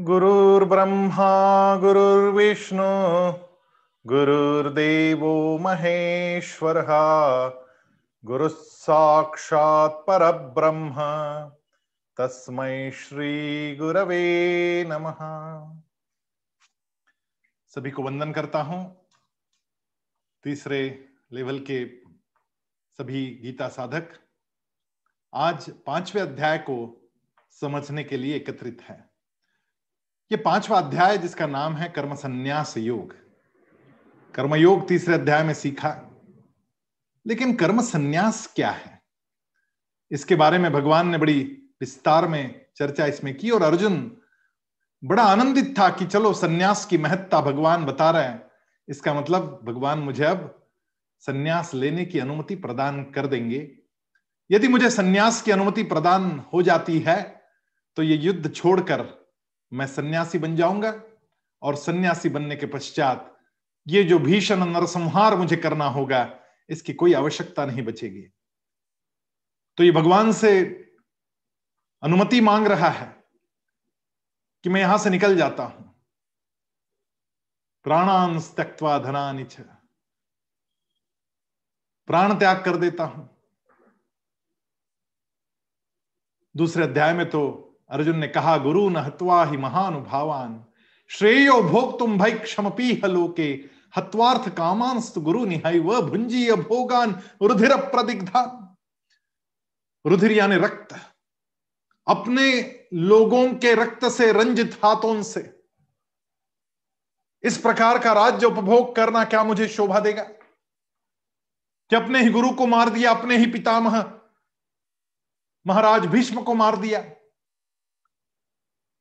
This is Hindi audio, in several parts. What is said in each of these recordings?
गुरुर्ब्रह्मा गुरुर्विष्णु गुरुर्देवो महेश्वरः गुरुः साक्षात् परब्रह्म, तस्मै श्री गुरवे नमः। सभी को वंदन करता हूँ। तीसरे लेवल के सभी गीता साधक, आज पाँचवें अध्याय को समझने के लिए एकत्रित है। ये पांचवा अध्याय जिसका नाम है कर्म संन्यास योग। कर्मयोग तीसरे अध्याय में सीखा। लेकिन कर्म संन्यास क्या है? इसके बारे में भगवान ने बड़ी विस्तार में चर्चा इसमें की और अर्जुन बड़ा आनंदित था कि चलो सन्यास की महत्ता भगवान बता रहे हैं। इसका मतलब भगवान मुझे अब सन्यास लेने की अनुमति प्रदान कर देंगे। यदि मुझे सन्यास की अनुमति प्रदान हो जाती है तो ये युद्ध छोड़कर मैं सन्यासी बन जाऊँगा और सन्यासी बनने के पश्चात ये जो भीषण नरसंहार मुझे करना होगा, इसकी कोई आवश्यकता नहीं बचेगी। तो ये भगवान से अनुमति मांग रहा है कि मैं यहाँ से निकल जाता हूँ। प्राणान त्यक्वा धनानि प्राण त्याग कर देता हूँ। दूसरे अध्याय में तो अर्जुन ने कहा, गुरु न हत्वा ही महानुभावान। श्रेयो भोग तुम भय क्षमपी लोके। हत्वार्थ कामांस्त गुरु निहाई व भुंजी भोगान रुधिर प्रदिग्धा। रुधिर यानी रक्त। अपने लोगों के रक्त से रंजित हाथों से। इस प्रकार का राज्य उपभोग करना क्या मुझे शोभा देगा? कि अपने ही गुरु को मार दिया, अपने ही पितामह? महाराज भीष्म को मार दिया।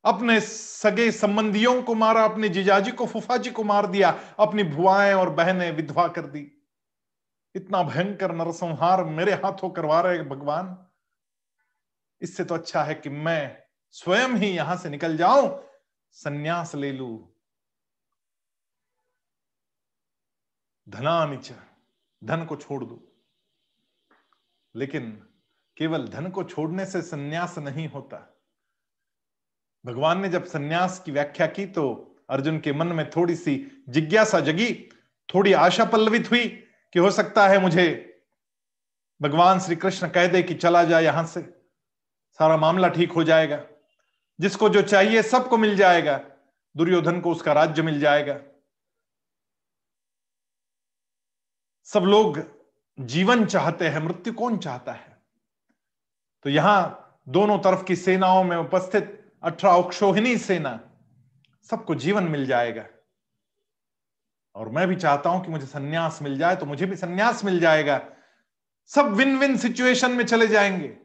अपने सगे संबंधियों को मारा, अपने जीजाजी को, फुफाजी को मार दिया, अपनी भुआएँ और बहनें विधवा कर दी। इतना भयंकर नरसंहार मेरे हाथों करवा रहे भगवान। इससे तो अच्छा है कि मैं स्वयं ही यहाँ से निकल जाऊँ, सन्यास ले लू। धनानिच धन को छोड़ दू। लेकिन केवल धन को छोड़ने से सन्यास नहीं होता। भगवान ने जब सन्यास की व्याख्या की तो अर्जुन के मन में थोड़ी सी जिज्ञासा जगी, थोड़ी आशा पल्लवित हुई कि हो सकता है मुझे भगवान श्री कृष्ण कह दे कि चला जाए यहाँ से, सारा मामला ठीक हो जाएगा। जिसको जो चाहिए सबको मिल जाएगा, दुर्योधन को उसका राज्य मिल जाएगा। सब लोग जीवन चाहते हैं, मृत्यु कौन चाहता है? तो यहाँ दोनों तरफ़ की सेनाओं में उपस्थित अठारह अक्षोहिणी सेना, सबको जीवन मिल जाएगा। और मैं भी चाहता हूँ कि मुझे सन्यास मिल जाए तो मुझे भी सन्यास मिल जाएगा। सब विन विन सिचुएशन में चले जाएँगे।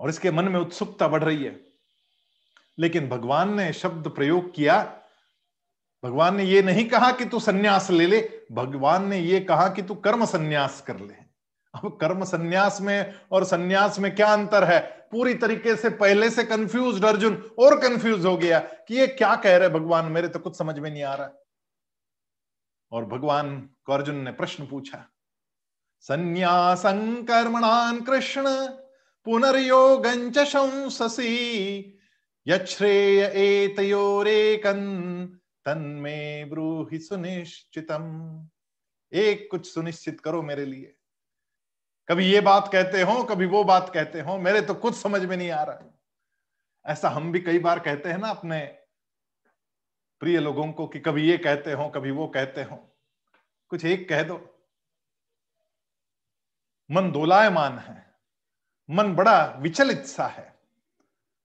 और इसके मन में उत्सुकता बढ़ रही है। लेकिन भगवान ने शब्द प्रयोग किया। भगवान ने यह नहीं कहा कि तू सन्यास ले ले, भगवान ने यह कहा कि तू कर्म सन्यास कर ले। अब कर्म सन्यास में और सन्यास में क्या अंतर है? पूरी तरीके से पहले से कंफ्यूज अर्जुन और कंफ्यूज हो गया कि ये क्या कह रहे भगवान, मेरे तो कुछ समझ में नहीं आ रहा। और भगवान को अर्जुन ने प्रश्न पूछा, संन्यासं कर्मणान कृष्ण पुनर्योगंच शंससी यश्रेय एतयोरेकन तन्मे ब्रूहि सुनिश्चितम। एक कुछ सुनिश्चित करो मेरे लिए। कभी ये बात कहते हो, कभी वो बात कहते हो, मेरे तो कुछ समझ में नहीं आ रहा। ऐसा हम भी कई बार कहते हैं ना अपने प्रिय लोगों को कि कभी ये कहते हो, कभी वो कहते हो। कुछ एक कह दो। मन दोलायमान है। मन बड़ा विचलित सा है।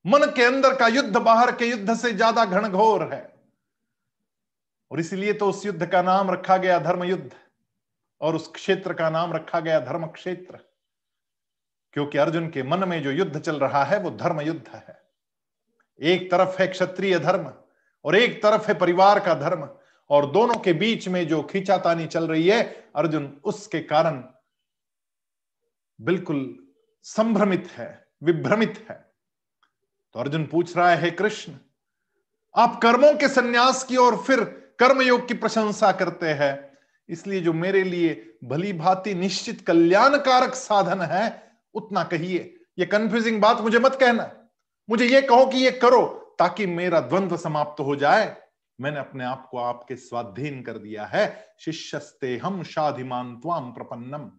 मन के अंदर का युद्ध बाहर के युद्ध से ज़्यादा घनघोर है। और इसलिए तो उस युद्ध का नाम रखा गया धर्म युद्ध और उस क्षेत्र का नाम रखा गया धर्म क्षेत्र क्योंकि अर्जुन के मन में जो युद्ध चल रहा है, वो धर्म युद्ध है। एक तरफ़ है क्षत्रिय धर्म और एक तरफ़ है परिवार का धर्म, और दोनों के बीच में जो खींचातानी चल रही है, अर्जुन उसके कारण बिल्कुल संभ्रमित है, विभ्रमित है। तो अर्जुन पूछ रहा है कृष्ण, आप कर्मों के सन्यास की और फिर कर्मयोग की प्रशंसा करते हैं इसलिए जो मेरे लिए भली भांति निश्चित कल्याणकारक साधन है, उतना कहिए। ये कंफ्यूजिंग बात मुझे मत कहना। मुझे ये कहो कि ये करो, ताकि मेरा द्वंद्व समाप्त हो जाए। मैंने अपने आप को आपके स्वाधीन कर दिया है। शिष्यस्ते हम शाधिमान त्वाम प्रपन्नम।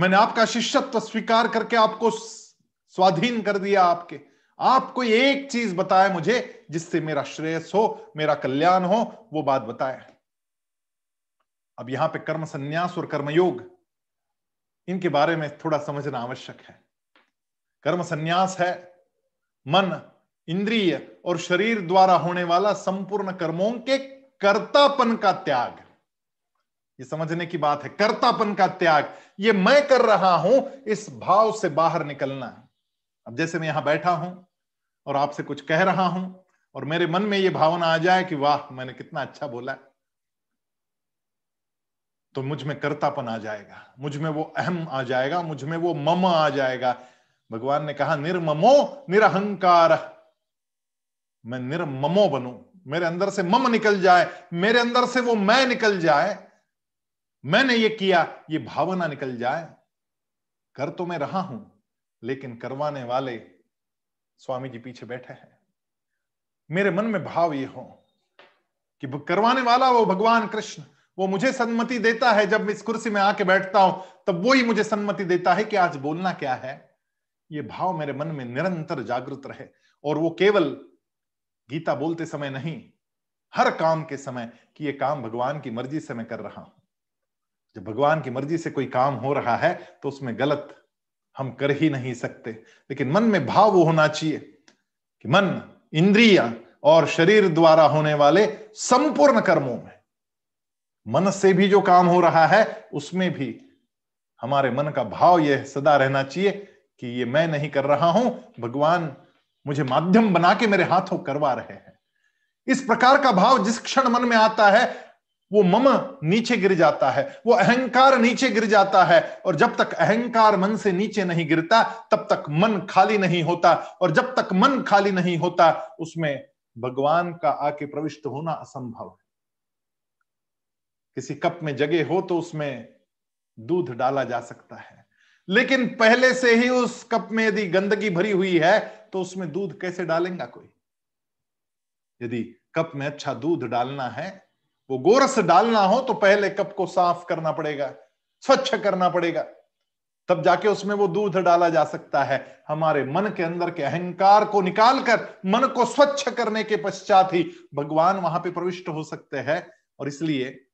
मैंने आपका शिष्यत्व स्वीकार करके आपको स्वाधीन कर दिया आपके। आप कोई एक चीज़ बताए मुझे, जिससे मेरा श्रेयस हो, मेरा कल्याण हो, वो बात बताए। अब यहाँ पे कर्म संन्यास और कर्मयोग, इनके बारे में थोड़ा समझना आवश्यक है। कर्म संन्यास है, मन, इंद्रिय और शरीर द्वारा होने वाला संपूर्ण कर्मों के कर्तापन का त्याग। ये समझने की बात है, कर्तापन का त्याग। ये मैं कर रहा हूँ, इस भाव से बाहर निकलना अब जैसे मैं यहाँ बैठा हूँ और आपसे कुछ कह रहा हूँ और मेरे मन में ये भावना आ जाए कि वाह, मैंने कितना अच्छा बोला तो मुझमें कर्तापन आ जाएगा, मुझमें वो अहम आ जाएगा, मुझमें वो मम आ जाएगा। भगवान ने कहा, निर्ममो निरहंकार। मैं निर्ममो बनू, मेरे अंदर से मम निकल जाए, मेरे अंदर से वो मैं निकल जाए, मैंने ये किया, ये भावना निकल जाए। कर तो मैं रहा हूँ, लेकिन करवाने वाले स्वामी जी पीछे बैठे हैं। मेरे मन में भाव ये हो कि करवाने वाला वो भगवान कृष्ण वो मुझे सम्मति देता है जब मैं इस कुर्सी में आके बैठता हूँ, तब वो ही मुझे सन्मति देता है कि आज बोलना क्या है। ये भाव मेरे मन में निरंतर जागृत रहे और वो केवल गीता बोलते समय नहीं, हर काम के समय कि ये काम भगवान की मर्ज़ी से मैं कर रहा हूँ। जब भगवान की मर्ज़ी से कोई काम हो रहा है तो उसमें गलत हम कर ही नहीं सकते। लेकिन मन में भाव वो होना चाहिए कि मन, इंद्रिया और शरीर द्वारा होने वाले संपूर्ण कर्मों में मन से भी जो काम हो रहा है, उसमें भी हमारे मन का भाव यह सदा रहना चाहिए कि ये मैं नहीं कर रहा हूँ, भगवान मुझे माध्यम बना के मेरे हाथों करवा रहे हैं। इस प्रकार का भाव जिस क्षण मन में आता है, वो मम नीचे गिर जाता है, वो अहंकार नीचे गिर जाता है, और जब तक अहंकार मन से नीचे नहीं गिरता, तब तक मन खाली नहीं होता, और जब तक मन खाली नहीं होता, उसमें भगवान का आके प्रविष्ट होना असंभव है। किसी कप में जगह हो तो उसमें दूध डाला जा सकता है। लेकिन पहले से ही उस कप में यदि गंदगी भरी हुई है तो उसमें दूध कैसे डालेगा कोई? यदि कप में अच्छा दूध डालना है, वो गोरस डालना हो तो पहले कप को साफ़ करना पड़ेगा, स्वच्छ करना पड़ेगा। तब जाके उसमें वो दूध डाला जा सकता है। हमारे मन के अंदर के अहंकार को निकालकर, मन को स्वच्छ करने के पश्चात ही भगवान वहाँ पे प्रविष्ट हो सकते हैं। और इसलिए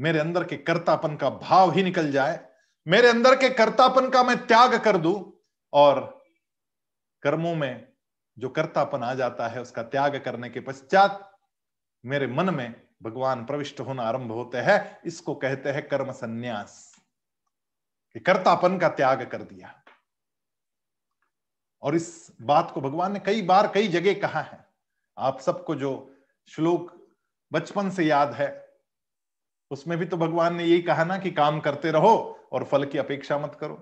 मेरे अंदर के कर्तापन का भाव ही निकल जाए, मेरे अंदर के कर्तापन का मैं त्याग कर दूँ, और कर्मों में जो कर्तापन आ जाता है, उसका त्याग करने के पश्चात मेरे मन में भगवान प्रविष्ट होना आरंभ होते हैं। इसको कहते हैं कर्म संन्यास, कि कर्तापन का त्याग कर दिया। और इस बात को भगवान ने कई बार कई जगह कहा है। आप सबको जो श्लोक बचपन से याद है उसमें भी तो भगवान ने यही कहा ना कि काम करते रहो और फल की अपेक्षा मत करो।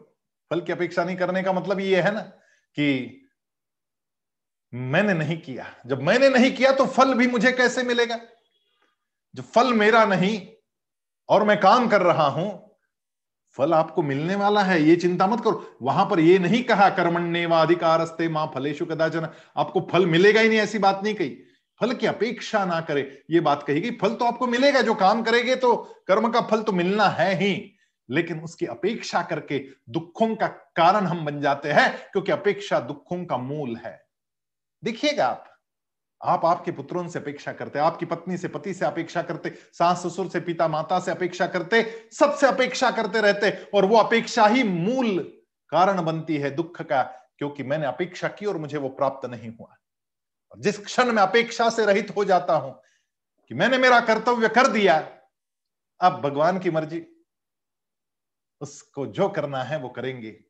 फल की अपेक्षा नहीं करने का मतलब ये है ना कि मैंने नहीं किया। जब मैंने नहीं किया तो फल भी मुझे कैसे मिलेगा? जो फल मेरा नहीं और मैं काम कर रहा हूँ, फल आपको मिलने वाला है, ये चिंता मत करो। वहाँ पर ये नहीं कहा कर्मण्य अधिकारस्ते माँ फलेशु कदाचन। आपको फल मिलेगा ही नहीं, ऐसी बात नहीं कही। फल की अपेक्षा ना करे। ये बात कही गई, फल तो आपको मिलेगा, जो काम करेंगे तो कर्म का फल तो मिलना है ही। लेकिन उसकी अपेक्षा करके दुखों का कारण हम बन जाते हैं, क्योंकि अपेक्षा दुखों का मूल है। देखिएगा आप आप आपके पुत्रों से अपेक्षा करते, आपकी पत्नी से, पति से अपेक्षा करते, सास ससुर से, पिता माता से अपेक्षा करते, सबसे अपेक्षा करते रहते, और वो अपेक्षा ही मूल कारण बनती है दुख का, क्योंकि मैंने अपेक्षा की और मुझे वो प्राप्त नहीं हुआ। जिस क्षण में अपेक्षा से रहित हो जाता हूँ कि मैंने मेरा कर्तव्य कर दिया अब भगवान की मर्ज़ी, उसको जो करना है वो करेंगे।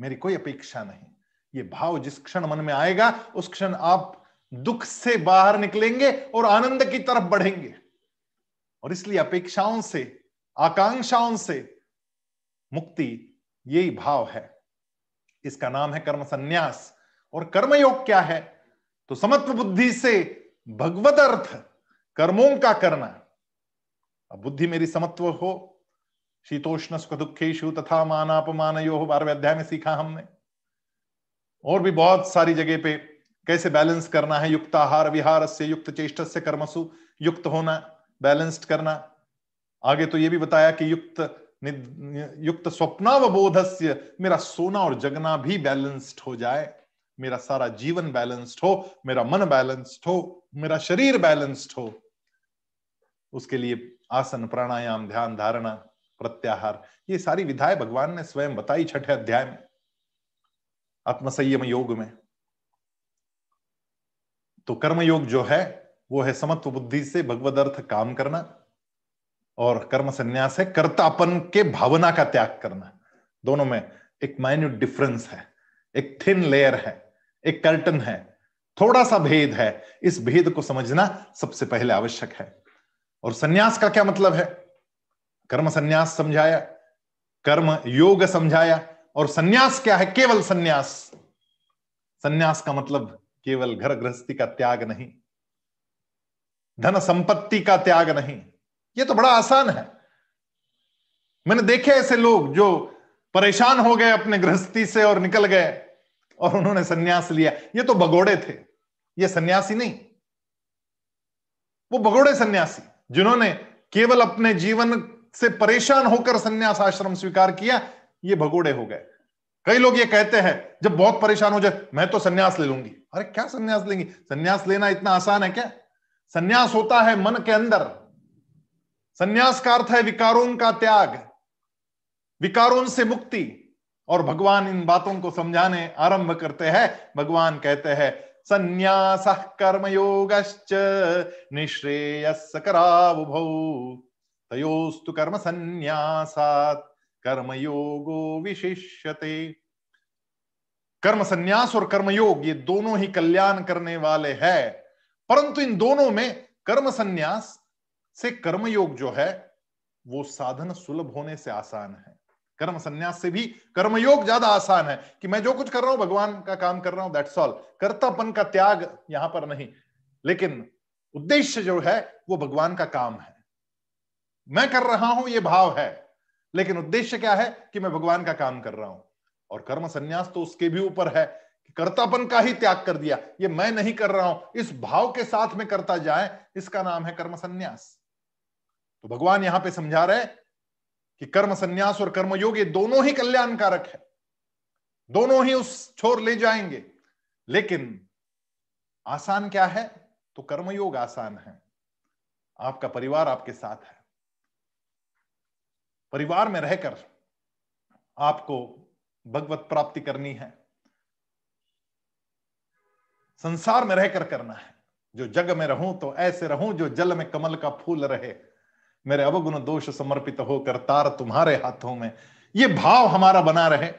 मेरी कोई अपेक्षा नहीं। ये भाव जिस क्षण मन में आएगा, उस क्षण आप दुख से बाहर निकलेंगे और आनंद की तरफ़ बढ़ेंगे। और इसलिए अपेक्षाओं से, आकांक्षाओं से मुक्ति यही भाव है। इसका नाम है कर्म संन्यास। और कर्मयोग क्या है? तो समत्व बुद्धि से भगवत अर्थ कर्मों का करना अब बुद्धि मेरी समत्व हो शीतोष्ण सुख दुखेशु तथा मानापमान यो बारहवें अध्याय में सीखा हमने। और भी बहुत सारी जगह पे कैसे बैलेंस करना है, युक्त आहार विहार से युक्त चेष्ट से कर्मसु, युक्त होना, बैलेंस्ड करना। आगे तो ये भी बताया कि युक्त युक्त स्वप्नावबोधस्य, मेरा सोना और जगना भी बैलेंस्ड हो जाए। मेरा सारा जीवन बैलेंस्ड हो, मेरा मन बैलेंस्ड हो, मेरा शरीर बैलेंस्ड हो। उसके लिए आसन, प्राणायाम, ध्यान, धारणा, प्रत्याहार, ये सारी विधाएँ भगवान ने स्वयं बताई छठे अध्याय में, आत्मसंयम योग में। तो कर्म योग जो है, वो है समत्व बुद्धि से भगवद अर्थ काम करना और कर्म संन्यास है, कर्तापन के भावना का त्याग करना। दोनों में एक माइन्यूट डिफरेंस है, एक थिन लेयर है। एक कर्टन है, थोड़ा सा भेद है, इस भेद को समझना सबसे पहले आवश्यक है। और सन्यास का क्या मतलब है? कर्म सन्यास समझाया, कर्म योग समझाया, और सन्यास क्या है? केवल सन्यास। सन्यास का मतलब केवल घर गृहस्थी का त्याग नहीं, धन संपत्ति का त्याग नहीं। ये तो बड़ा आसान है। मैंने देखे ऐसे लोग जो परेशान हो गए अपने गृहस्थी से और निकल गए। और उन्होंने सन्यास लिया। ये तो भगोड़े थे। ये सन्यासी नहीं। वो भगोड़े सन्यासी, जिन्होंने केवल अपने जीवन से परेशान होकर सन्यास आश्रम स्वीकार किया, ये भगोड़े हो गए। कई लोग ये कहते हैं, जब बहुत परेशान हो जाए, मैं तो सन्यास ले लूँगी। अरे, क्या सन्यास लेंगी? सन्यास लेना इतना आसान है क्या? सन्यास होता है मन के अंदर। सन्यास का अर्थ है विकारों का त्याग, विकारों से मुक्ति। और भगवान इन बातों को समझाने आरंभ करते हैं। भगवान कहते हैं, संन्यास कर्मयोग निश्रेयस करावुभौ। तयोस्तु कर्म संन्यासात, कर्मयोगो विशिष्यते। कर्म संन्यास और कर्मयोग ये दोनों ही कल्याण करने वाले हैं। परंतु इन दोनों में कर्म संन्यास से कर्मयोग जो है, वो साधन सुलभ होने से आसान है। कर्म संन्यास से भी कर्मयोग ज़्यादा आसान है कि मैं जो कुछ कर रहा हूँ, भगवान का काम कर रहा हूँ दैट्स ऑल कर्तापन का त्याग यहाँ पर नहीं। लेकिन उद्देश्य जो है, वो भगवान का काम है। मैं कर रहा हूँ, ये भाव है। लेकिन उद्देश्य क्या है कि मैं भगवान का काम कर रहा हूँ। और कर्म संन्यास तो उसके भी ऊपर है कि कर्तापन का ही त्याग कर दिया। ये मैं नहीं कर रहा हूँ, इस भाव के साथ में करता जाए, इसका नाम है कर्म संन्यास। तो भगवान यहाँ पे समझा रहे कि कर्म संन्यास और कर्मयोग ये दोनों ही कल्याणकारक है। दोनों ही उस छोर ले जाएँगे। लेकिन आसान क्या है? तो कर्मयोग आसान है। आपका परिवार आपके साथ है। परिवार में रहकर आपको भगवत प्राप्ति करनी है। संसार में रहकर करना है। जो जग में रहूँ तो ऐसे रहूँ जो जल में कमल का फूल रहे। मेरे अवगुण दोष समर्पित होकर तार तुम्हारे हाथों में। ये भाव हमारा बना रहे।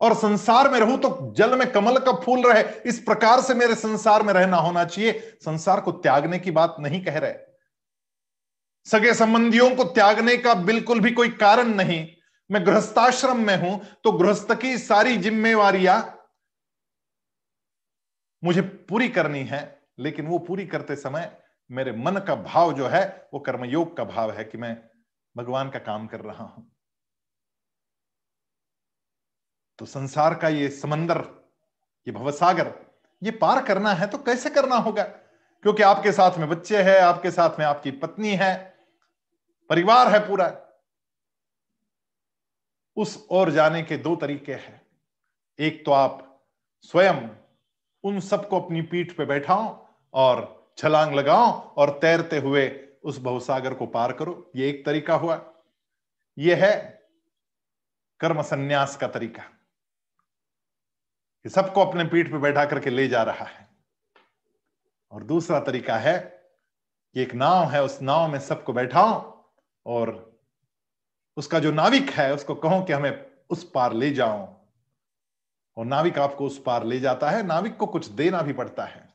और संसार में रहूँ तो जल में कमल का फूल रहे। इस प्रकार से मेरे संसार में रहना होना चाहिए। संसार को त्यागने की बात नहीं कह रहे। सगे संबंधियों को त्यागने का बिल्कुल भी कोई कारण नहीं। मैं गृहस्थाश्रम में हूँ तो गृहस्थ की सारी जिम्मेवारियाँ मुझे पूरी करनी है, लेकिन वो पूरी करते समय मेरे मन का भाव जो है, वो कर्मयोग का भाव है कि मैं भगवान का काम कर रहा हूँ। तो संसार का ये समंदर, ये भवसागर, ये पार करना है तो कैसे करना होगा? क्योंकि आपके साथ में बच्चे हैं, आपके साथ में आपकी पत्नी है, परिवार है पूरा। उस ओर जाने के दो तरीके हैं। एक तो आप स्वयं उन सबको अपनी पीठ पे बैठाओ और छलांग लगाओ और तैरते हुए उस भवसागर को पार करो। ये एक तरीका हुआ। यह है कर्म संन्यास का तरीका। सबको अपने पीठ पे बैठा करके ले जा रहा है। और दूसरा तरीका है कि एक नाव है, उस नाव में सबको बैठाओ और उसका जो नाविक है, उसको कहो कि हमें उस पार ले जाओ। और नाविक आपको उस पार ले जाता है। नाविक को कुछ देना भी पड़ता है।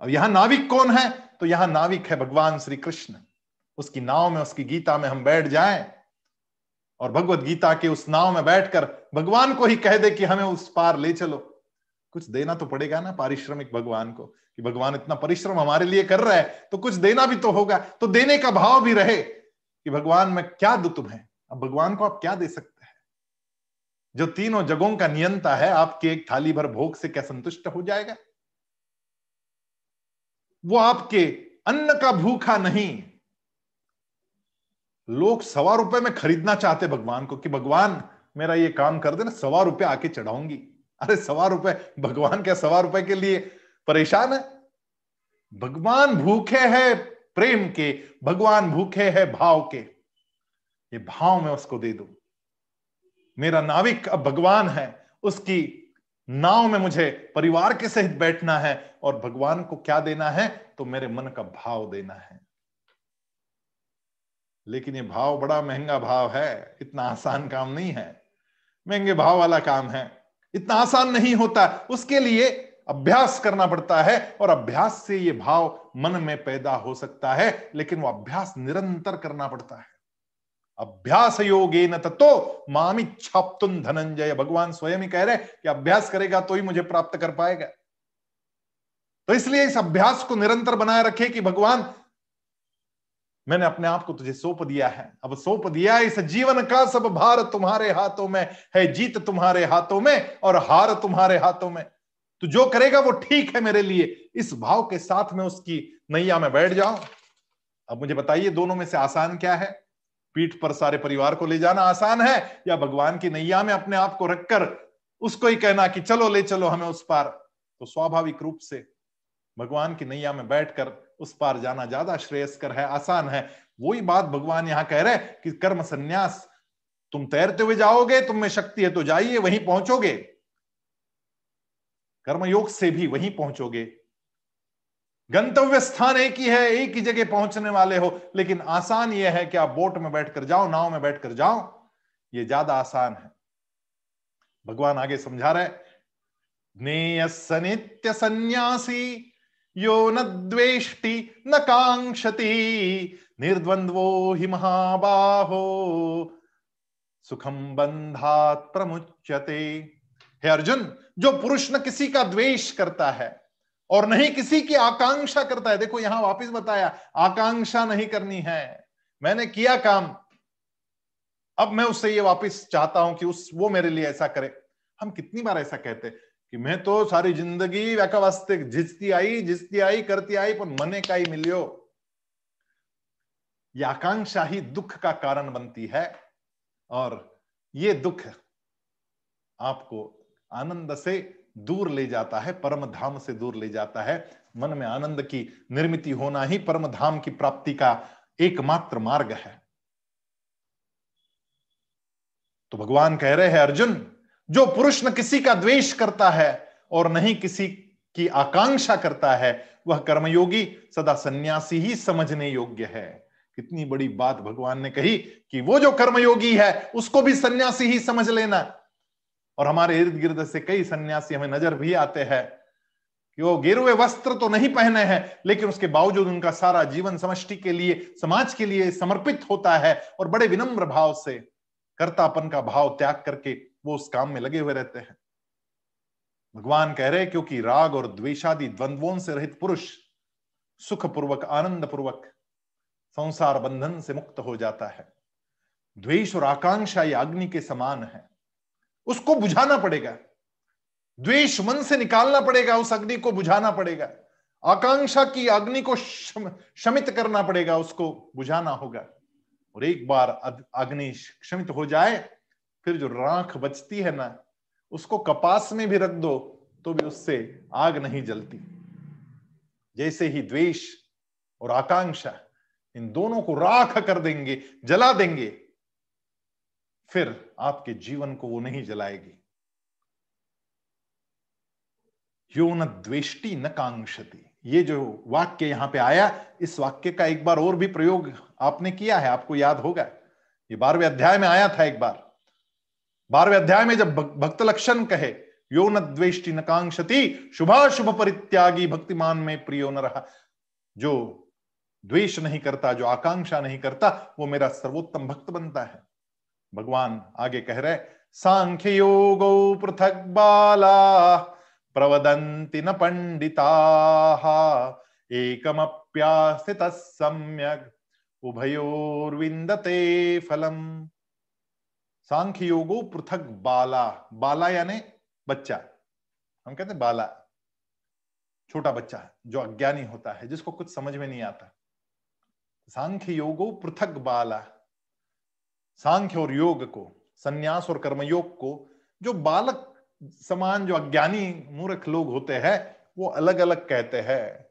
अब यहाँ नाविक कौन है? तो यहाँ नाविक है भगवान श्री कृष्ण उसकी नाव में, उसकी गीता में हम बैठ जाएँ और भगवत गीता के उस नाव में बैठकर भगवान को ही कह दे कि हमें उस पार ले चलो। कुछ देना तो पड़ेगा ना पारिश्रमिक भगवान को कि भगवान इतना परिश्रम हमारे लिए कर रहा है तो कुछ देना भी तो होगा। तो देने का भाव भी रहे कि भगवान में क्या दो तुम्हें अब भगवान को आप क्या दे सकते हैं? जो तीनों जगहों का नियंता है, आपके एक थाली भर भोग से क्या संतुष्ट हो जाएगा? वो आपके अन्न का भूखा नहीं। लोग सवा रुपए में खरीदना चाहते भगवान को कि भगवान, मेरा ये काम कर देना, सवा रुपए आके चढ़ाऊँगी। अरे सवा रुपए, भगवान क्या सवा रुपए के लिए परेशान है? भगवान भूखे हैं प्रेम के, भगवान भूखे हैं भाव के। ये भाव में उसको दे दू। मेरा नाविक अब भगवान है, उसकी नाव में मुझे परिवार के सहित बैठना है और भगवान को क्या देना है? तो मेरे मन का भाव देना है। लेकिन ये भाव बड़ा महँगा भाव है। इतना आसान काम नहीं है। महँगे भाव वाला काम है। इतना आसान नहीं होता। उसके लिए अभ्यास करना पड़ता है और अभ्यास से ये भाव मन में पैदा हो सकता है, लेकिन वो अभ्यास निरंतर करना पड़ता है। अभ्यास योगे न तो मामी छापतुन धनंजय। भगवान स्वयं ही कह रहे कि अभ्यास करेगा तो ही मुझे प्राप्त कर पाएगा। तो इसलिए इस अभ्यास को निरंतर बनाए रखे कि भगवान, मैंने अपने आप को तुझे सौंप दिया है। अब सौंप दिया इस जीवन का सब भार तुम्हारे हाथों में है, जीत तुम्हारे हाथों में और हार तुम्हारे हाथों में। तो जो करेगा वो ठीक है मेरे लिए। इस भाव के साथ में उसकी नैया में बैठ जाऊँ। अब मुझे बताइए दोनों में से आसान क्या है? पीठ पर सारे परिवार को ले जाना आसान है, या भगवान की नैया में अपने आप को रखकर उसको ही कहना कि चलो, ले चलो हमें उस पार। तो स्वाभाविक रूप से भगवान की नैया में बैठकर उस पार जाना ज़्यादा श्रेयस्कर है, आसान है। वही बात भगवान यहाँ कह रहे कि कर्म संन्यास, तुम तैरते हुए जाओगे, तुम में शक्ति है तो जाइए, वहीं पहुंचोगे। कर्मयोग से भी वहीं पहुंचोगे। गंतव्य स्थान एक ही है, एक ही जगह पहुँचने वाले हो। लेकिन आसान यह है कि आप बोट में बैठकर जाओ, नाव में बैठकर जाओ। ये ज़्यादा आसान है। भगवान आगे समझा रहे नेय सनित्य सन्यासी, यो न द्वेष्टि, न कांक्षति निर्द्वंद्वो हि महाबाहो। सुखम बंधात प्रमुच्यते। हे अर्जुन, जो पुरुष न किसी का द्वेष करता है और नहीं किसी की आकांक्षा करता है। देखो, यहाँ वापस बताया, आकांक्षा नहीं करनी है। मैंने किया काम। अब मैं उससे ये वापस चाहता हूँ कि उस, वो मेरे लिए ऐसा करे। हम कितनी बार ऐसा कहते कि मैं तो सारी ज़िंदगी वास्ते झिझती आई झिझती आई, करती आई, पर मने का ही मिलियो। आकांक्षा ही दुख का कारण बनती है। और ये दुख आपको आनंद से दूर ले जाता है परम धाम से दूर ले जाता है। मन में आनंद की निर्मित होना ही परम धाम की प्राप्ति का एकमात्र मार्ग है। तो भगवान कह रहे हैं, अर्जुन, जो पुरुष न किसी का द्वेष करता है और नहीं किसी की आकांक्षा करता है, वह कर्मयोगी सदा सन्यासी ही समझने योग्य है। कितनी बड़ी बात भगवान ने कही कि वो जो कर्मयोगी है, उसको भी सन्यासी ही समझ लेना। और हमारे इर्द गिर्द से कई सन्यासी हमें नज़र भी आते हैं कि वो गिरुए वस्त्र तो नहीं पहने हैं, लेकिन उसके बावजूद उनका सारा जीवन समष्टि के लिए, समाज के लिए समर्पित होता है और बड़े विनम्र भाव से कर्तापन का भाव त्याग करके वो उस काम में लगे हुए रहते हैं। भगवान कह रहे क्योंकि राग और द्वेशादि द्वंद्वों से रहित पुरुष सुख पूर्वक आनंद पूर्वक संसार बंधन से मुक्त हो जाता है। द्वेष और आकांक्षा ये अग्नि के समान है। उसको बुझाना पड़ेगा। द्वेष मन से निकालना पड़ेगा, उस अग्नि को बुझाना पड़ेगा। आकांक्षा की अग्नि को शमित करना पड़ेगा, उसको बुझाना होगा। और एक बार अग्नि क्षमित हो जाए, फिर जो राख बचती है ना, उसको कपास में भी रख दो तो भी उससे आग नहीं जलती। जैसे ही द्वेष और आकांक्षा, इन दोनों को राख कर देंगे, जला देंगे फिर आपके जीवन को वो नहीं जलाएगी। यो न द्वेष्टि न कांक्षति। ये जो वाक्य यहाँ पे आया, इस वाक्य का एक बार और भी प्रयोग आपने किया है, आपको याद होगा। ये बारहवें अध्याय में आया था एक बार। बारहवें अध्याय में जब भक्त लक्षण कहे, यो न द्वेष्टि न कांक्षति, शुभाशुभ परित्यागी भक्तिमान में प्रियो न रहा। जो द्वेष नहीं करता, जो आकांक्षा नहीं करता, वो मेरा सर्वोत्तम भक्त बनता है। भगवान आगे कह रहे सांख्य योगो पृथक बाला प्रवदंती न पंडिता एकमप्यास्थित सम्यक उभयोर्विंदते फलम। सांख्य योगो पृथक बाला बाला यानी बच्चा। हम कहते हैं बाला, छोटा बच्चा जो अज्ञानी होता है, जिसको कुछ समझ में नहीं आता। सांख्य योगो पृथक बाला। सांख्य और योग को, संन्यास और कर्मयोग को, जो बालक समान, जो अज्ञानी मूर्ख लोग होते हैं, वो अलग अलग कहते हैं।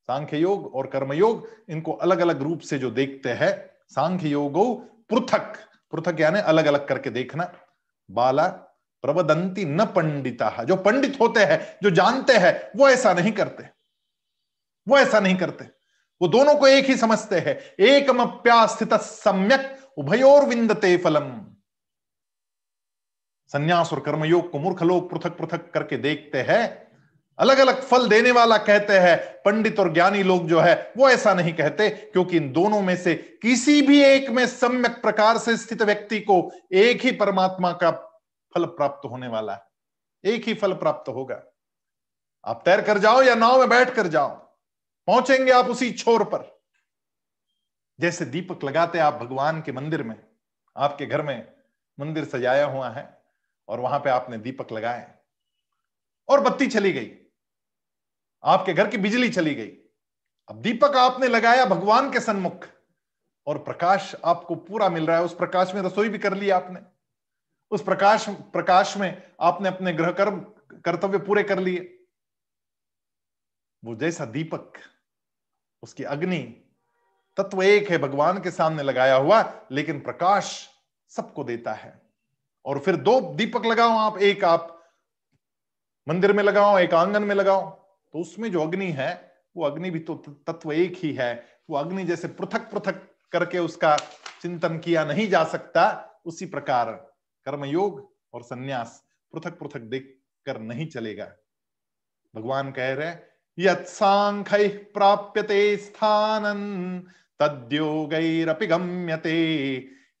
सांख्य योग और कर्मयोग इनको अलग अलग रूप से जो देखते हैं, सांख्य योगो पृथक। पृथक यानी अलग अलग करके देखना। बाला प्रवदंती न पंडिता। जो पंडित होते हैं, जो जानते हैं, वो ऐसा नहीं करते। वो ऐसा नहीं करते। वो दोनों को एक ही समझते हैं। एकम अप्यास्थित सम्यक उभयोर विंदते फलम। संन्यास और कर्मयोग को मूर्ख लोग पृथक पृथक करके देखते हैं। अलग अलग फल देने वाला कहते हैं, पंडित और ज्ञानी लोग जो है, वो ऐसा नहीं कहते, क्योंकि इन दोनों में से किसी भी एक में सम्यक प्रकार से स्थित व्यक्ति को एक ही परमात्मा का फल प्राप्त होने वाला है। एक ही फल प्राप्त होगा। आप तैर कर जाओ या नाव में बैठ कर जाओ। पहुँचेंगे आप उसी छोर पर। जैसे दीपक लगाते आप भगवान के मंदिर में, आपके घर में मंदिर सजाया हुआ है और वहाँ पे आपने दीपक लगाए और बत्ती चली गई। आपके घर की बिजली चली गई। अब दीपक आपने लगाया भगवान के सन्मुख और प्रकाश आपको पूरा मिल रहा है। उस प्रकाश में रसोई भी कर ली आपने। उस प्रकाश प्रकाश में आपने अपने ग्रह कर्म, कर्तव्य पूरे कर लिए। वो जैसा दीपक, उसकी अग्नि तत्व एक है भगवान के सामने लगाया हुआ, लेकिन प्रकाश सबको देता है। और फिर दो दीपक लगाओ आप, एक आप मंदिर में लगाओ, एक आँगन में लगाओ। तो उसमें जो अग्नि है, वो अग्नि भी तो तत्व एक ही है। वो अग्नि जैसे पृथक पृथक करके उसका चिंतन किया नहीं जा सकता, उसी प्रकार कर्मयोग और सन्यास पृथक पृथक देख कर नहीं चलेगा। भगवान कह रहे यत्सांख्य प्राप्यते स्थान तद्योगैरपि गम्यते।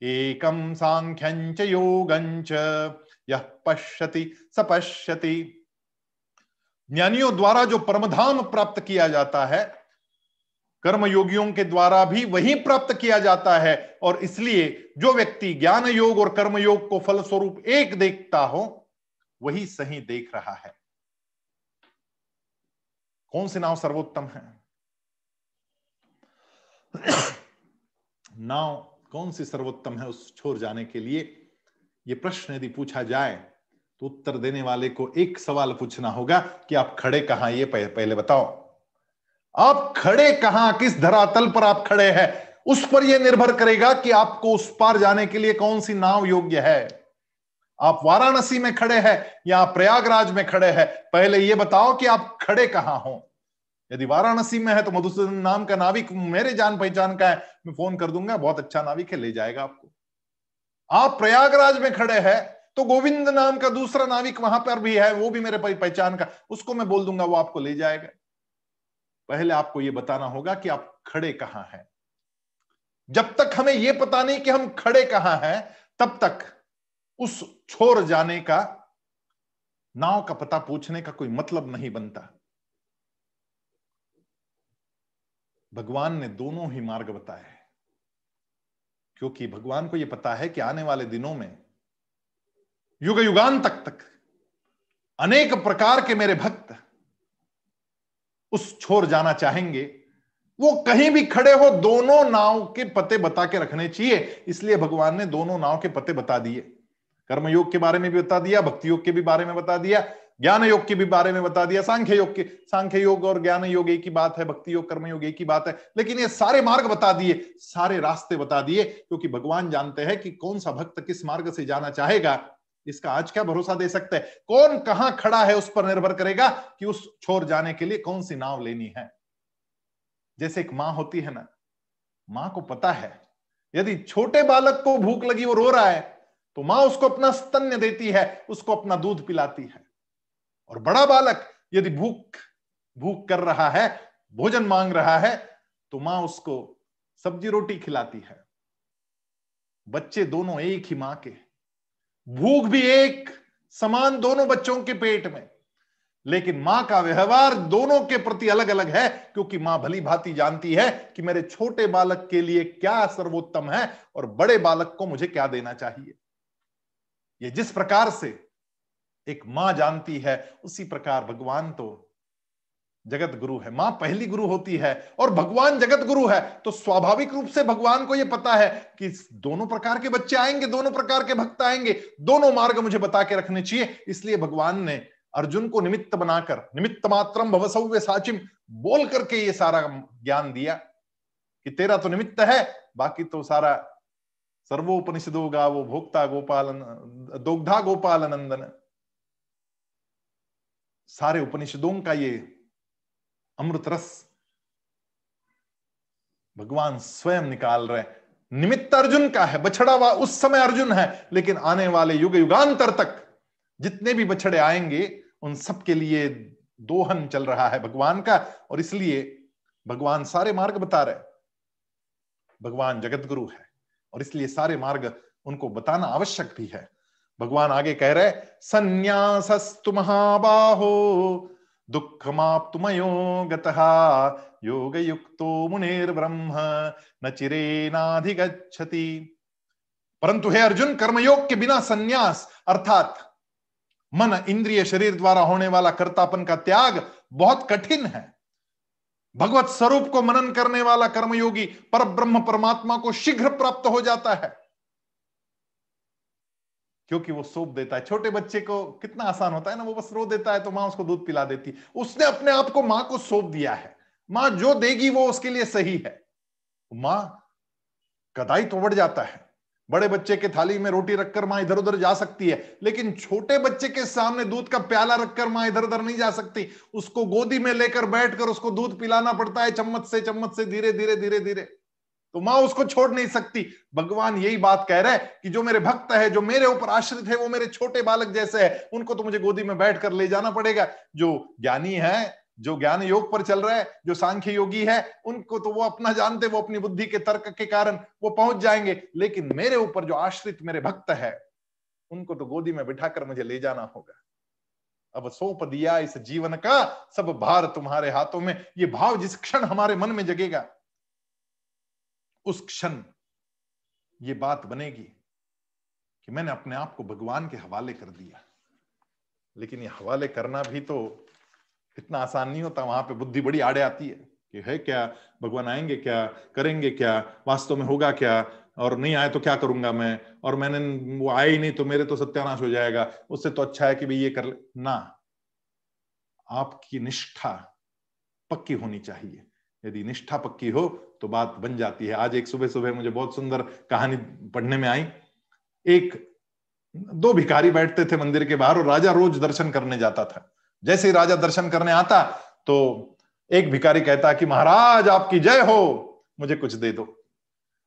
एकम सांख्यंच योगंच यह पश्यति सपश्यति ज्ञानियों द्वारा जो परमधाम प्राप्त किया जाता है कर्म योगियों के द्वारा भी वही प्राप्त किया जाता है। और इसलिए जो व्यक्ति ज्ञान योग और कर्म योग को फल स्वरूप एक देखता हो, वही सही देख रहा है। कौन से नाव सर्वोत्तम है? नाव कौन सी सर्वोत्तम है उस छोर जाने के लिए? यह प्रश्न यदि पूछा जाए तो उत्तर देने वाले को एक सवाल पूछना होगा कि आप खड़े कहाँ ये पहले बताओ। आप खड़े कहाँ, किस धरातल पर आप खड़े हैं, उस पर यह निर्भर करेगा कि आपको उस पार जाने के लिए कौन सी नाव योग्य है। आप वाराणसी में खड़े हैं या प्रयागराज में खड़े हैं, पहले यह बताओ कि आप खड़े कहाँ हो। यदि वाराणसी में है तो मधुसूदन नाम का नाविक मेरे जान पहचान का है, मैं फ़ोन कर दूँगा, बहुत अच्छा नाविक है, ले जाएगा आपको। आप प्रयागराज में खड़े हैं तो गोविंद नाम का दूसरा नाविक वहाँ पर भी है, वो भी मेरे पहचान का, उसको मैं बोल दूँगा, वो आपको ले जाएगा। पहले आपको यह बताना होगा कि आप खड़े कहाँ हैं। जब तक हमें यह पता नहीं कि हम खड़े कहाँ हैं, तब तक उस छोर जाने का, नाव का पता पूछने का कोई मतलब नहीं बनता। भगवान ने दोनों ही मार्ग बताए हैं। क्योंकि भगवान को यह पता है कि आने वाले दिनों में युग युगान तक तक, अनेक प्रकार के मेरे भक्त उस छोर जाना चाहेंगे। वो कहीं भी खड़े हो, दोनों नाव के पते बता के रखने चाहिए। इसलिए भगवान ने दोनों नाव के पते बता दिए। कर्मयोग के बारे में भी बता दिया भक्ति योग के भी बारे में बता दिया। ज्ञान योग के भी बारे में बता दिया। सांख्य योग के सांख्य योग और ज्ञान योग एक ही बात है भक्ति योग कर्म योग एक ही बात है। लेकिन ये सारे मार्ग बता दिए, सारे रास्ते बता दिए, क्योंकि भगवान जानते हैं कि कौन सा भक्त किस मार्ग से जाना चाहेगा। इसका आज क्या भरोसा दे सकते हैं? कौन कहाँ खड़ा है उस पर निर्भर करेगा कि उस छोर जाने के लिए कौन सी नाव लेनी है? जैसे एक माँ होती है ना, माँ को पता है, यदि छोटे बालक को भूख लगी, वो रो रहा है तो माँ उसको अपना स्तन्य देती है, उसको अपना दूध पिलाती है। और बड़ा बालक यदि भूख भूख कर रहा है, भोजन मांग रहा है तो माँ उसको सब्ज़ी रोटी खिलाती है। बच्चे दोनों एक ही माँ के भूख भी एक, समान दोनों बच्चों के पेट में। लेकिन माँ का व्यवहार दोनों के प्रति अलग अलग है, क्योंकि माँ भली भांति जानती है कि मेरे छोटे बालक के लिए क्या सर्वोत्तम है और बड़े बालक को मुझे क्या देना चाहिए। ये जिस प्रकार से एक माँ जानती है, उसी प्रकार भगवान तो जगत गुरु है। माँ पहली गुरु होती है और भगवान जगत गुरु है। तो स्वाभाविक रूप से भगवान को यह पता है कि दोनों प्रकार के बच्चे आएँगे, दोनों प्रकार के भक्त आएँगे। दोनों मार्ग मुझे बता के रखने चाहिए। इसलिए भगवान ने अर्जुन को निमित्त बनाकर, निमित्त मात्रम भवसव्य साचिम बोल करके ये सारा ज्ञान दिया कि तेरा तो निमित्त है, बाकी तो सारा सर्वोपनिषदो गावो भोक्ता गोपाल दोग्धा गोपाल नंदन सारे उपनिषदों का ये अमृत रस भगवान स्वयं निकाल रहे निमित्त अर्जुन का है, बछड़ा हुआ उस समय अर्जुन है, लेकिन आने वाले युग, युगांतर तक जितने भी बछड़े आएँगे, उन सब के लिए दोहन चल रहा है भगवान का, और इसलिए भगवान सारे मार्ग बता रहे भगवान जगत गुरु है, और इसलिए सारे मार्ग उनको बताना आवश्यक भी है। भगवान आगे कह रहे संन्यासस्तु महाबाहो, दुःखमाप्तुमयो गतः, योगयुक्तो मुनिर्ब्रह्म, न चिरेनाधिगच्छति परंतु हे अर्जुन कर्मयोग के बिना संन्यास, अर्थात मन, इंद्रिय, शरीर द्वारा होने वाला कर्तापन का त्याग बहुत कठिन है। भगवत स्वरूप को मनन करने वाला कर्मयोगी पर ब्रह्म परमात्मा को शीघ्र प्राप्त हो जाता है। क्योंकि वो सौंप देता है। छोटे बच्चे को कितना आसान होता है ना, वो बस रो देता है तो माँ उसको दूध पिला देती। उसने अपने आप को माँ को सौंप दिया है। माँ जो देगी वो उसके लिए सही है। माँ, कदाई तो बढ़ जाता है। बड़े बच्चे के थाली में रोटी रखकर माँ इधर उधर जा सकती है, लेकिन छोटे बच्चे के सामने दूध का प्याला रखकर माँ इधर उधर नहीं जा सकती। उसको गोदी में लेकर बैठकर उसको दूध पिलाना पड़ता है चम्मच से चम्मच से धीरे धीरे धीरे धीरे तो माँ उसको छोड़ नहीं सकती। भगवान यही बात कह रहे हैं कि जो मेरे भक्त है, जो मेरे ऊपर आश्रित है, वो मेरे छोटे बालक जैसे है, उनको तो मुझे गोदी में बैठ कर ले जाना पड़ेगा। जो ज्ञानी है, जो ज्ञान योग पर चल रहा है, जो सांख्य योगी है, उनको तो वो अपना जानते, वो अपनी बुद्धि के तर्क के कारण वो पहुँच जाएँगे। लेकिन मेरे ऊपर जो आश्रित मेरे भक्त है, उनको तो गोदी में बिठाकर मुझे ले जाना होगा। अब सौंप दिया इस जीवन का, सब भार तुम्हारे हाथों में। ये भाव जिस क्षण हमारे मन में जगेगा उस क्षण ये बात बनेगी कि मैंने अपने आप को भगवान के हवाले कर दिया। लेकिन ये हवाले करना भी तो इतना आसान नहीं होता। वहाँ पे बुद्धि बड़ी आड़े आती है कि है क्या? भगवान आएँगे क्या? करेंगे क्या? वास्तव में होगा क्या? और नहीं आए तो क्या करूँगा मैं? और मैंने वो आए ही नहीं तो मेरे तो सत्यानाश हो जाएगा। उससे तो अच्छा है कि भाई ये कर ले। ना, आपकी निष्ठा पक्की होनी चाहिए। यदि निष्ठा पक्की हो तो बात बन जाती है। आज एक सुबह सुबह मुझे बहुत सुंदर कहानी पढ़ने में आई। एक, दो भिखारी बैठते थे मंदिर के बाहर और राजा रोज दर्शन करने जाता था। जैसे ही राजा दर्शन करने आता तो एक भिखारी कहता कि, महाराज, आपकी जय हो, मुझे कुछ दे दो।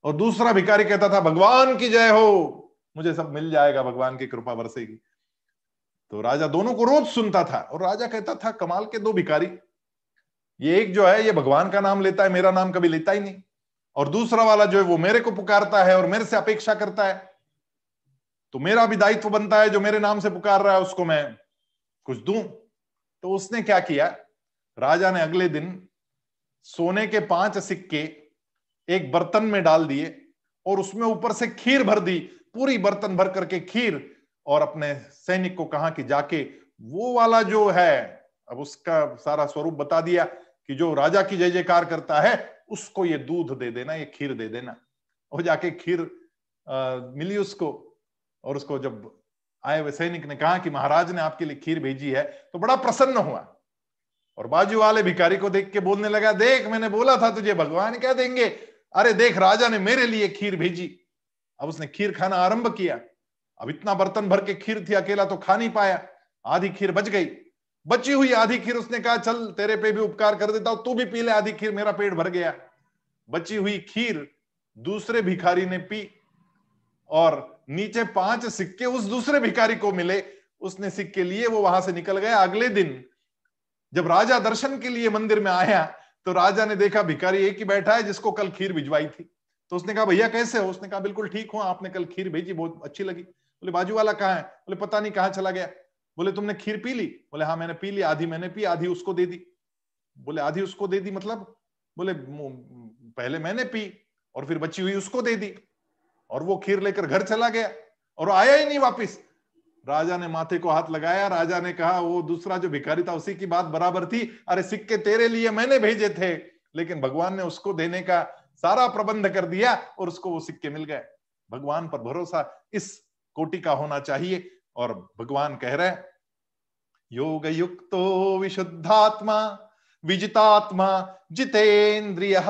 और दूसरा भिखारी कहता था, भगवान की जय हो, मुझे सब मिल जाएगा, भगवान की कृपा बरसेगी। तो राजा दोनों को रोज सुनता था और राजा कहता था, कमाल के दो भिखारी ये एक जो है, ये भगवान का नाम लेता है, मेरा नाम कभी लेता ही नहीं। और दूसरा वाला जो है, वो मेरे को पुकारता है और मेरे से अपेक्षा करता है। तो मेरा भी दायित्व बनता है, जो मेरे नाम से पुकार रहा है, उसको मैं कुछ दू। तो उसने क्या किया? राजा ने अगले दिन सोने के पाँच सिक्के एक बर्तन में डाल दिए और उसमें ऊपर से खीर भर दी। पूरी बर्तन भर करके खीर और अपने सैनिक को कहा कि जाके वो वाला जो है अब उसका सारा स्वरूप बता दिया कि जो राजा की जय जयकार करता है उसको ये दूध दे देना ये खीर दे देना। और जाके खीर आ, मिली उसको और उसको जब आए हुए सैनिक ने कहा कि महाराज ने आपके लिए खीर भेजी है तो बड़ा प्रसन्न हुआ। और बाजू वाले भिखारी को देख के बोलने लगा देख मैंने बोला था तुझे भगवान क्या देंगे? अरे देख राजा ने मेरे लिए खीर भेजी। अब उसने खीर खाना आरंभ किया। अब इतना बर्तन भर के खीर थी अकेला तो खा नहीं पाया। आधी खीर बच गई। बची हुई आधी खीर, उसने कहा, चल, तेरे पे भी उपकार कर देता हूँ, तू भी पी ले, आधी खीर, मेरा पेट भर गया। बची हुई खीर दूसरे भिखारी ने पी, और नीचे पाँच सिक्के उस दूसरे भिखारी को मिले। उसने सिक्के लिए, वो वहाँ से निकल गया अगले दिन, जब राजा दर्शन के लिए मंदिर में आया तो राजा ने देखा, भिखारी एक ही बैठा है, जिसको कल खीर भिजवाई थी। तो उसने कहा, भैया, कैसे हो? उसने कहा, बिल्कुल ठीक हो, आपने कल खीर भेजी, बहुत अच्छी लगी। बोले, बाजू वाला कहा है? बोले, पता नहीं कहाँ चला गया। बोले, तुमने खीर पी ली? बोले हाँ मैंने पी ली, आधी मैंने पी, आधी उसको दे दी। बोले, आधी उसको दे दी मतलब? बोले पहले मैंने पी और फिर बची हुई उसको दे दी। और वो खीर लेकर घर चला गया और आया ही नहीं वापिस। राजा ने माथे को हाथ लगाया, राजा ने कहा, वो दूसरा जो भिखारी था, उसी की बात बराबर थी। अरे, सिक्के तेरे लिए मैंने भेजे थे, लेकिन भगवान ने उसको देने का सारा प्रबंध कर दिया और उसको वो सिक्के मिल गए। भगवान पर भरोसा इस कोटि का होना चाहिए। और भगवान कह रहे योग युक्तो विशुद्धात्मा, विजितात्मा जितेन्द्रिय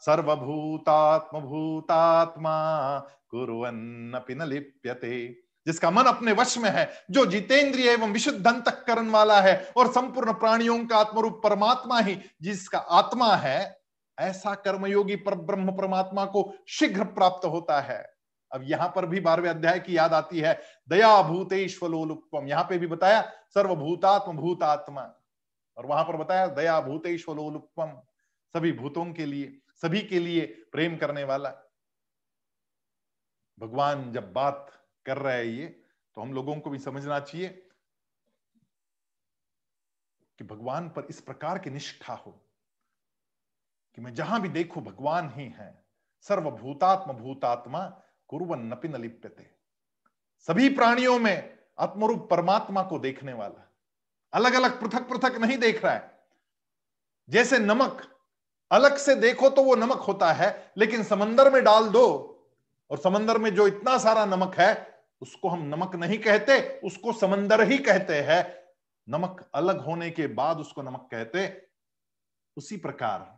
सर्वभूतात्म भूतात्मा कुरन्नपि न लिप्यते। जिसका मन अपने वश में है, जो जितेंद्रिय एवं विशुद्ध अंतकरण वाला है और संपूर्ण प्राणियों का आत्मरूप परमात्मा ही, जिसका आत्मा है, ऐसा कर्मयोगी पर ब्रह्म परमात्मा को शीघ्र प्राप्त होता है। अब यहाँ पर भी बारहवें अध्याय की याद आती है, दया भूतेश्वलोलुपम यहाँ पे भी बताया, सर्वभूतात्म भूतात्मा। और वहाँ पर बताया, दया भूतेश्वलोलुपम सभी भूतों के लिए, सभी के लिए प्रेम करने वाला। भगवान जब बात कर रहे हैं ये तो हम लोगों को भी समझना चाहिए कि भगवान पर इस प्रकार की निष्ठा हो कि मैं जहाँ भी देखू, भगवान ही है। सर्वभूतात्म भूतात्मा कुरवन नपिन लिप्यते सभी प्राणियों में आत्मरूप परमात्मा को देखने वाला। अलग अलग पृथक पृथक नहीं देख रहा है। जैसे नमक, अलग से देखो तो वो नमक होता है, लेकिन समंदर में डाल दो, और समंदर में जो इतना सारा नमक है, उसको हम नमक नहीं कहते, उसको समंदर ही कहते हैं। नमक अलग होने के बाद उसको नमक कहते। उसी प्रकार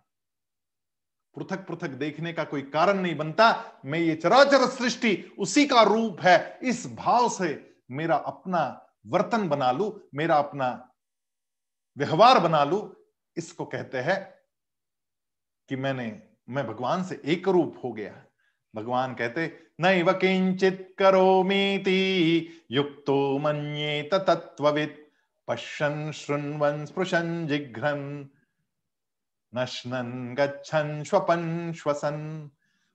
पृथक पृथक देखने का कोई कारण नहीं बनता। मैं ये चराचर सृष्टि उसी का रूप है। इस भाव से मेरा अपना वर्तन बना लू, मेरा अपना व्यवहार बना लू। इसको कहते हैं कि मैंने, मैं भगवान से एक रूप हो गया। भगवान कहते, नैव किंचित करो मीति युक्तो मन्येत तत्ववित् पश्यन्, शृण्वन्, स्पृशन्, जिघ्रन्। नश्नन् गच्छन् श्वपन् श्वसन्,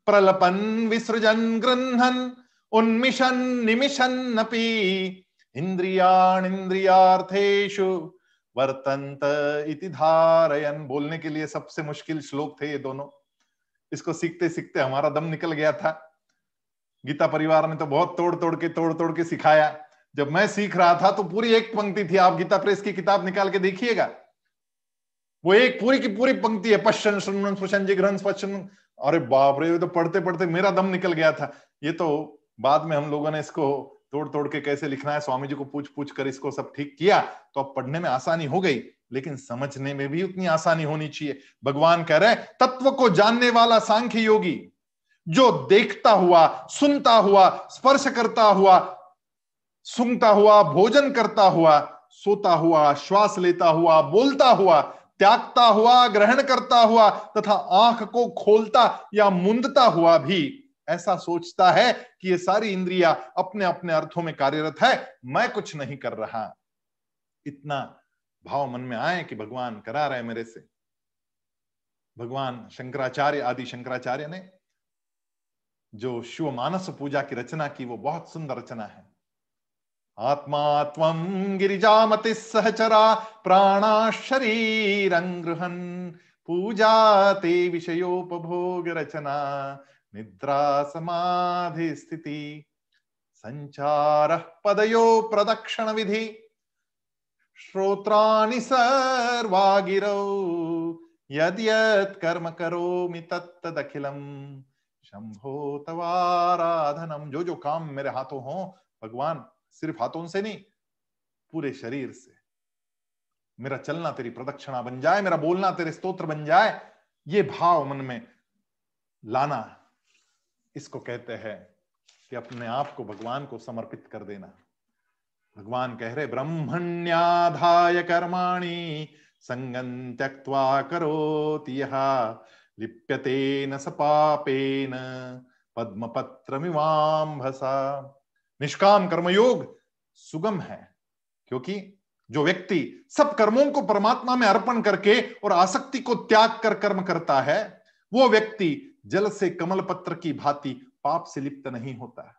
प्रलपन् विसृजन् गृह्णन्, उन्मिषन् निमिषन्नपि। इंद्रियाणिन्द्रियार्थेषु वर्तंत इति धारयन। बोलने के लिए सबसे मुश्किल श्लोक थे ये दोनों। इसको सीखते सीखते हमारा दम निकल गया था। गीता परिवार ने तो बहुत तोड़ तोड़ के तोड़ तोड़ के सिखाया। जब मैं सीख रहा था तो पूरी एक पंक्ति थी। आप गीता प्रेस की किताब निकाल के देखिएगा। वो एक पूरी की पूरी पंक्ति है, पश्चन श्रवण जी जिग्रहण स्पशन अरे बाप रे तो पढ़ते पढ़ते मेरा दम निकल गया था। ये तो बाद में हम लोगों ने इसको तोड़ तोड़ के कैसे लिखना है, स्वामी जी को पूछ पूछ कर इसको सब ठीक किया तो अब पढ़ने में आसानी हो गई। लेकिन समझने में भी उतनी आसानी होनी चाहिए। भगवान कह रहे तत्व को जानने वाला सांख्य योगी, जो देखता हुआ, सुनता हुआ, स्पर्श करता हुआ सुनता हुआ, भोजन करता हुआ, सोता हुआ, श्वास लेता हुआ, बोलता हुआ त्यागता हुआ, ग्रहण करता हुआ तथा आँख को खोलता या मुंदता हुआ भी। ऐसा सोचता है कि ये सारी इंद्रिया अपने अपने अर्थों में कार्यरत है, मैं कुछ नहीं कर रहा। इतना भाव मन में आए कि भगवान करा रहे मेरे से। भगवान शंकराचार्य, आदि शंकराचार्य ने जो शिव मानस पूजा की रचना की, वो बहुत सुंदर रचना है। आत्मा तम गिरिजामति सहचरा प्राणा शरीर पूजा ते विषयोपभोग रचना निद्रा समाधि स्थिति संचार पदयो प्रदक्षिण विधि श्रोत्राणि सर्वागिरौ यद यद कर्म करोमि तत्तदखिलम शंभो तवाराधनम जो जो, काम मेरे हाथों हो, भगवान। सिर्फ़ हाथों से नहीं, पूरे शरीर से। मेरा चलना तेरी प्रदक्षिणा बन जाए, मेरा बोलना तेरे स्तोत्र बन जाए, ये भाव मन में लाना इसको कहते हैं कि अपने आप को भगवान को समर्पित कर देना। भगवान कह रहे, ब्रह्मण्याधाय कर्माणि संगं त्यक्त्वा करोति यः, लिप्यते न स पापेन, पद्मपत्रमिवाम्भसा। निष्काम कर्मयोग सुगम है। क्योंकि जो व्यक्ति सब कर्मों को परमात्मा में अर्पण करके और आसक्ति को त्याग कर कर्म करता है, वो व्यक्ति जल से कमल पत्र की भांति पाप से लिप्त नहीं होता है।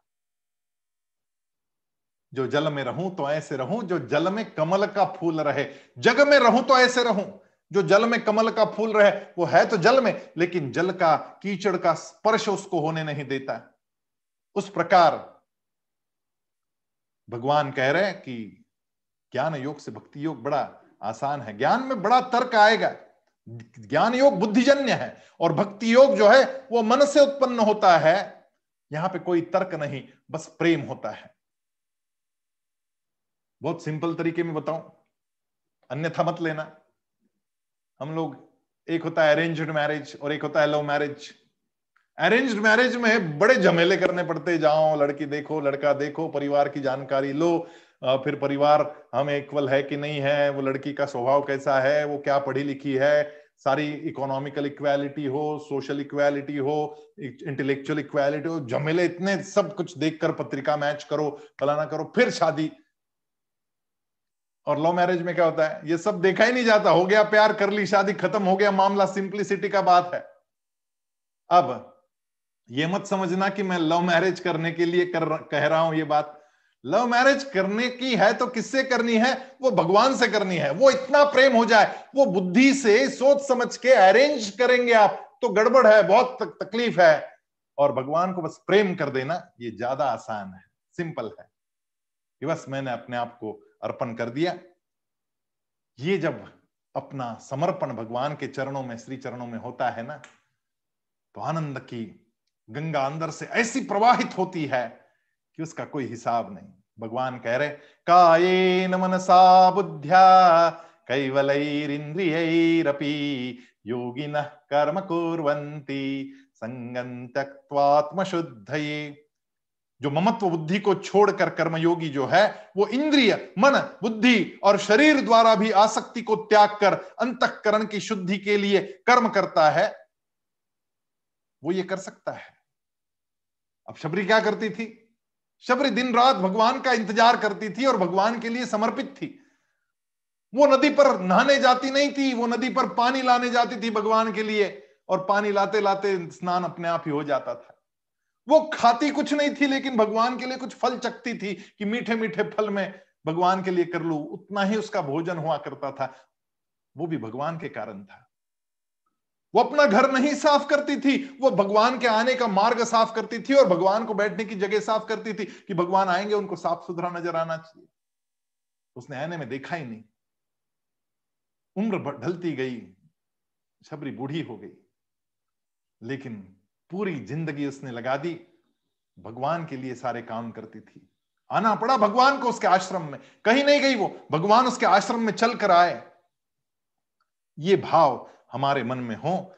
जो जल में रहूँ तो ऐसे रहूँ, जो जल में कमल का फूल रहे। जग में रहूँ तो ऐसे रहूँ। जो जल में कमल का फूल रहे, वो है तो जल में, लेकिन जल का कीचड़ का स्पर्श उसको होने नहीं देता। उस प्रकार भगवान कह रहे हैं कि ज्ञान योग से भक्ति योग बड़ा आसान है। ज्ञान में बड़ा तर्क आएगा। ज्ञान योग बुद्धिजन्य है और भक्ति योग जो है, वो मन से उत्पन्न होता है। यहाँ पे कोई तर्क नहीं, बस प्रेम होता है। बहुत सिंपल तरीके में बताऊँ। अन्यथा मत लेना। हम लोग, एक होता है अरेंज्ड मैरिज और एक होता है लव मैरिज अरेंज्ड मैरिज में बड़े झमेले करने पड़ते जाओ, लड़की देखो, लड़का देखो, परिवार की जानकारी लो। फिर परिवार हम इक्वल है कि नहीं है? वो लड़की का स्वभाव कैसा है? वो क्या पढ़ी लिखी है? सारी इकोनॉमिकल इक्वालिटी हो सोशल इक्वालिटी हो इंटेलेक्चुअल इक्वालिटी हो, झमेले इतने सब कुछ देखकर पत्रिका मैच करो, फलाना करो, फिर शादी। और लव मैरिज में क्या होता है? ये सब देखा ही नहीं जाता। हो गया प्यार कर ली, शादी खत्म, हो गया मामला सिंप्लिसिटी का बात है। अब ये मत समझना कि मैं लव मैरिज करने के लिए कर कह रहा हूँ ये बात। लव मैरिज करने की है तो किससे करनी है? वो भगवान से करनी है। वो इतना प्रेम हो जाए वो बुद्धि से सोच समझ के अरेंज करेंगे आप तो गड़बड़ है बहुत तक, तकलीफ़ है। और भगवान को बस प्रेम कर देना ये ज़्यादा आसान है सिंपल है। कि बस मैंने अपने आप को अर्पण कर दिया। ये जब अपना समर्पण भगवान के चरणों में श्री चरणों में होता है ना तो आनंद की गंगा अंदर से ऐसी प्रवाहित होती है कि उसका कोई हिसाब नहीं। भगवान कह रहे काये न मनसा बुद्ध्या कैवलैरिंद्रियैरपि योगिन कर्म कुर्वन्ति, संगं त्यक्त्वात्म शुद्धये जो ममत्व बुद्धि को छोड़कर कर्मयोगी जो है, वो इंद्रिय, मन, बुद्धि और शरीर द्वारा भी आसक्ति को त्याग कर अंतकरण की शुद्धि के लिए कर्म करता है, वो ये कर सकता है। अब शबरी क्या करती थी? शबरी दिन रात भगवान का इंतज़ार करती थी और भगवान के लिए समर्पित थी। वो नदी पर नहाने जाती नहीं थी, वो नदी पर पानी लाने जाती थी भगवान के लिए और पानी लाते लाते स्नान अपने आप ही हो जाता था। वो खाती कुछ नहीं थी, लेकिन भगवान के लिए कुछ फल चकती थी कि मीठे मीठे फल में भगवान के लिए कर लू। उतना ही उसका भोजन हुआ करता था। वो भी भगवान के कारण था। वो अपना घर नहीं साफ़ करती थी, वो भगवान के आने का मार्ग साफ़ करती थी और भगवान को बैठने की जगह साफ़ करती थी कि भगवान आएँगे, उनको साफ़ सुथरा नज़र आना चाहिए। उसने आने में देखा ही नहीं। उम्र ढलती गई, छबरी बूढ़ी हो गई। लेकिन पूरी ज़िंदगी उसने लगा दी, भगवान के लिए सारे काम करती थी। आना पड़ा भगवान को उसके आश्रम में। कहीं नहीं गई वो, भगवान उसके आश्रम में चल कर आए। ये भाव हमारे मन में हो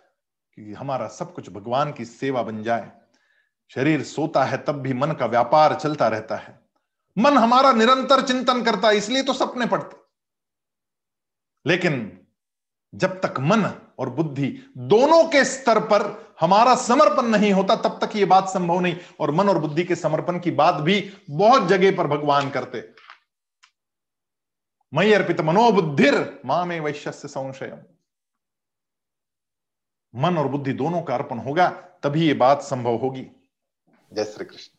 कि हमारा सब कुछ भगवान की सेवा बन जाए। शरीर सोता है, तब भी मन का व्यापार चलता रहता है। मन हमारा निरंतर चिंतन करता है, इसलिए तो सपने पड़ते। लेकिन जब तक मन और बुद्धि दोनों के स्तर पर हमारा समर्पण नहीं होता, तब तक ये बात संभव नहीं। और मन और बुद्धि के समर्पण की बात भी बहुत जगह पर भगवान करते। मई अर्पित मनोबुद्धिर माँ में वैश्य संशय मन और बुद्धि दोनों का अर्पण होगा, तभी ये बात संभव होगी। जय श्री कृष्ण।